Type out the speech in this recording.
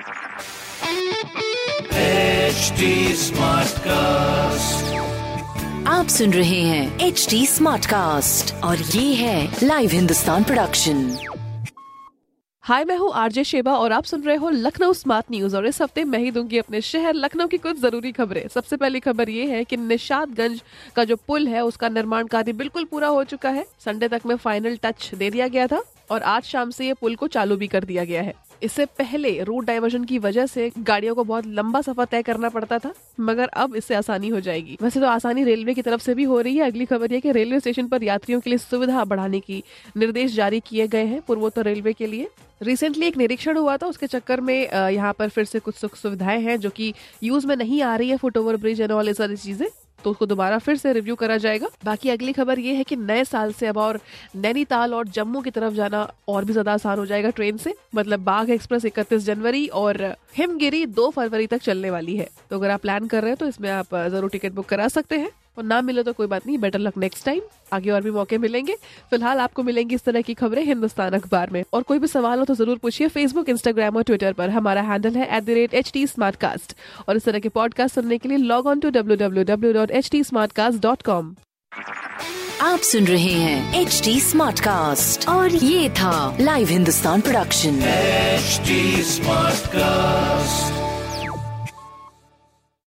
HD Smartcast. आप सुन रहे हैं एच डी स्मार्ट कास्ट और ये है लाइव हिंदुस्तान प्रोडक्शन हाय मैं हूँ आरजे शेबा और आप सुन रहे हो लखनऊ स्मार्ट न्यूज़ और इस हफ़्ते मैं ही दूँगी अपने शहर लखनऊ की कुछ ज़रूरी खबरें। सबसे पहली खबर ये है कि निशादगंज का जो पुल है उसका निर्माण कार्य बिल्कुल पूरा हो चुका है। संडे तक में फाइनल टच दे दिया गया था और आज शाम से ये पुल को चालू भी कर दिया गया है। इससे पहले रूट डाइवर्जन की वजह से गाड़ियों को बहुत लंबा सफ़र तय करना पड़ता था, मगर अब इससे आसानी हो जाएगी। वैसे तो आसानी रेलवे की तरफ़ से भी हो रही है। अगली खबर यह कि रेलवे स्टेशन पर यात्रियों के लिए सुविधा बढ़ाने की निर्देश जारी किए गए हैं पूर्वोत्तर रेलवे के लिए। रिसेंटली एक निरीक्षण हुआ था, उसके चक्कर में यहाँ पर फिर से कुछ सुख सुविधाएँ हैं जो कि यूज़ में नहीं आ रही है foot over bridge and all ये सारी चीज़ें। तो उसको दोबारा फिर से रिव्यू करा जाएगा। बाकी अगली खबर ये है कि नए साल से अब और नैनीताल और जम्मू की तरफ़ जाना और भी ज़्यादा आसान हो जाएगा ट्रेन से। मतलब बाघ एक्सप्रेस 31 जनवरी और हिमगिरी दो फरवरी तक चलने वाली है। तो अगर आप प्लान कर रहे हैं तो इसमें आप ज़रूर टिकट बुक करा सकते हैं। और ना मिले तो कोई बात नहीं बेटर लक नेक्स्ट टाइम आगे और भी मौके मिलेंगे। फ़िलहाल आपको मिलेंगी इस तरह की खबरें हिंदुस्तान अखबार में। और कोई भी सवाल हो तो ज़रूर पूछिए फेसबुक इंस्टाग्राम और ट्विटर पर। हमारा हैंडल है at the rate H T और इस तरह के पॉडकास्ट सुनने के लिए log on to W W W dot H T आप सुन रहे हैं एच डी स्मार्ट कास्ट और ये था live Hindustan production HD Smartcast.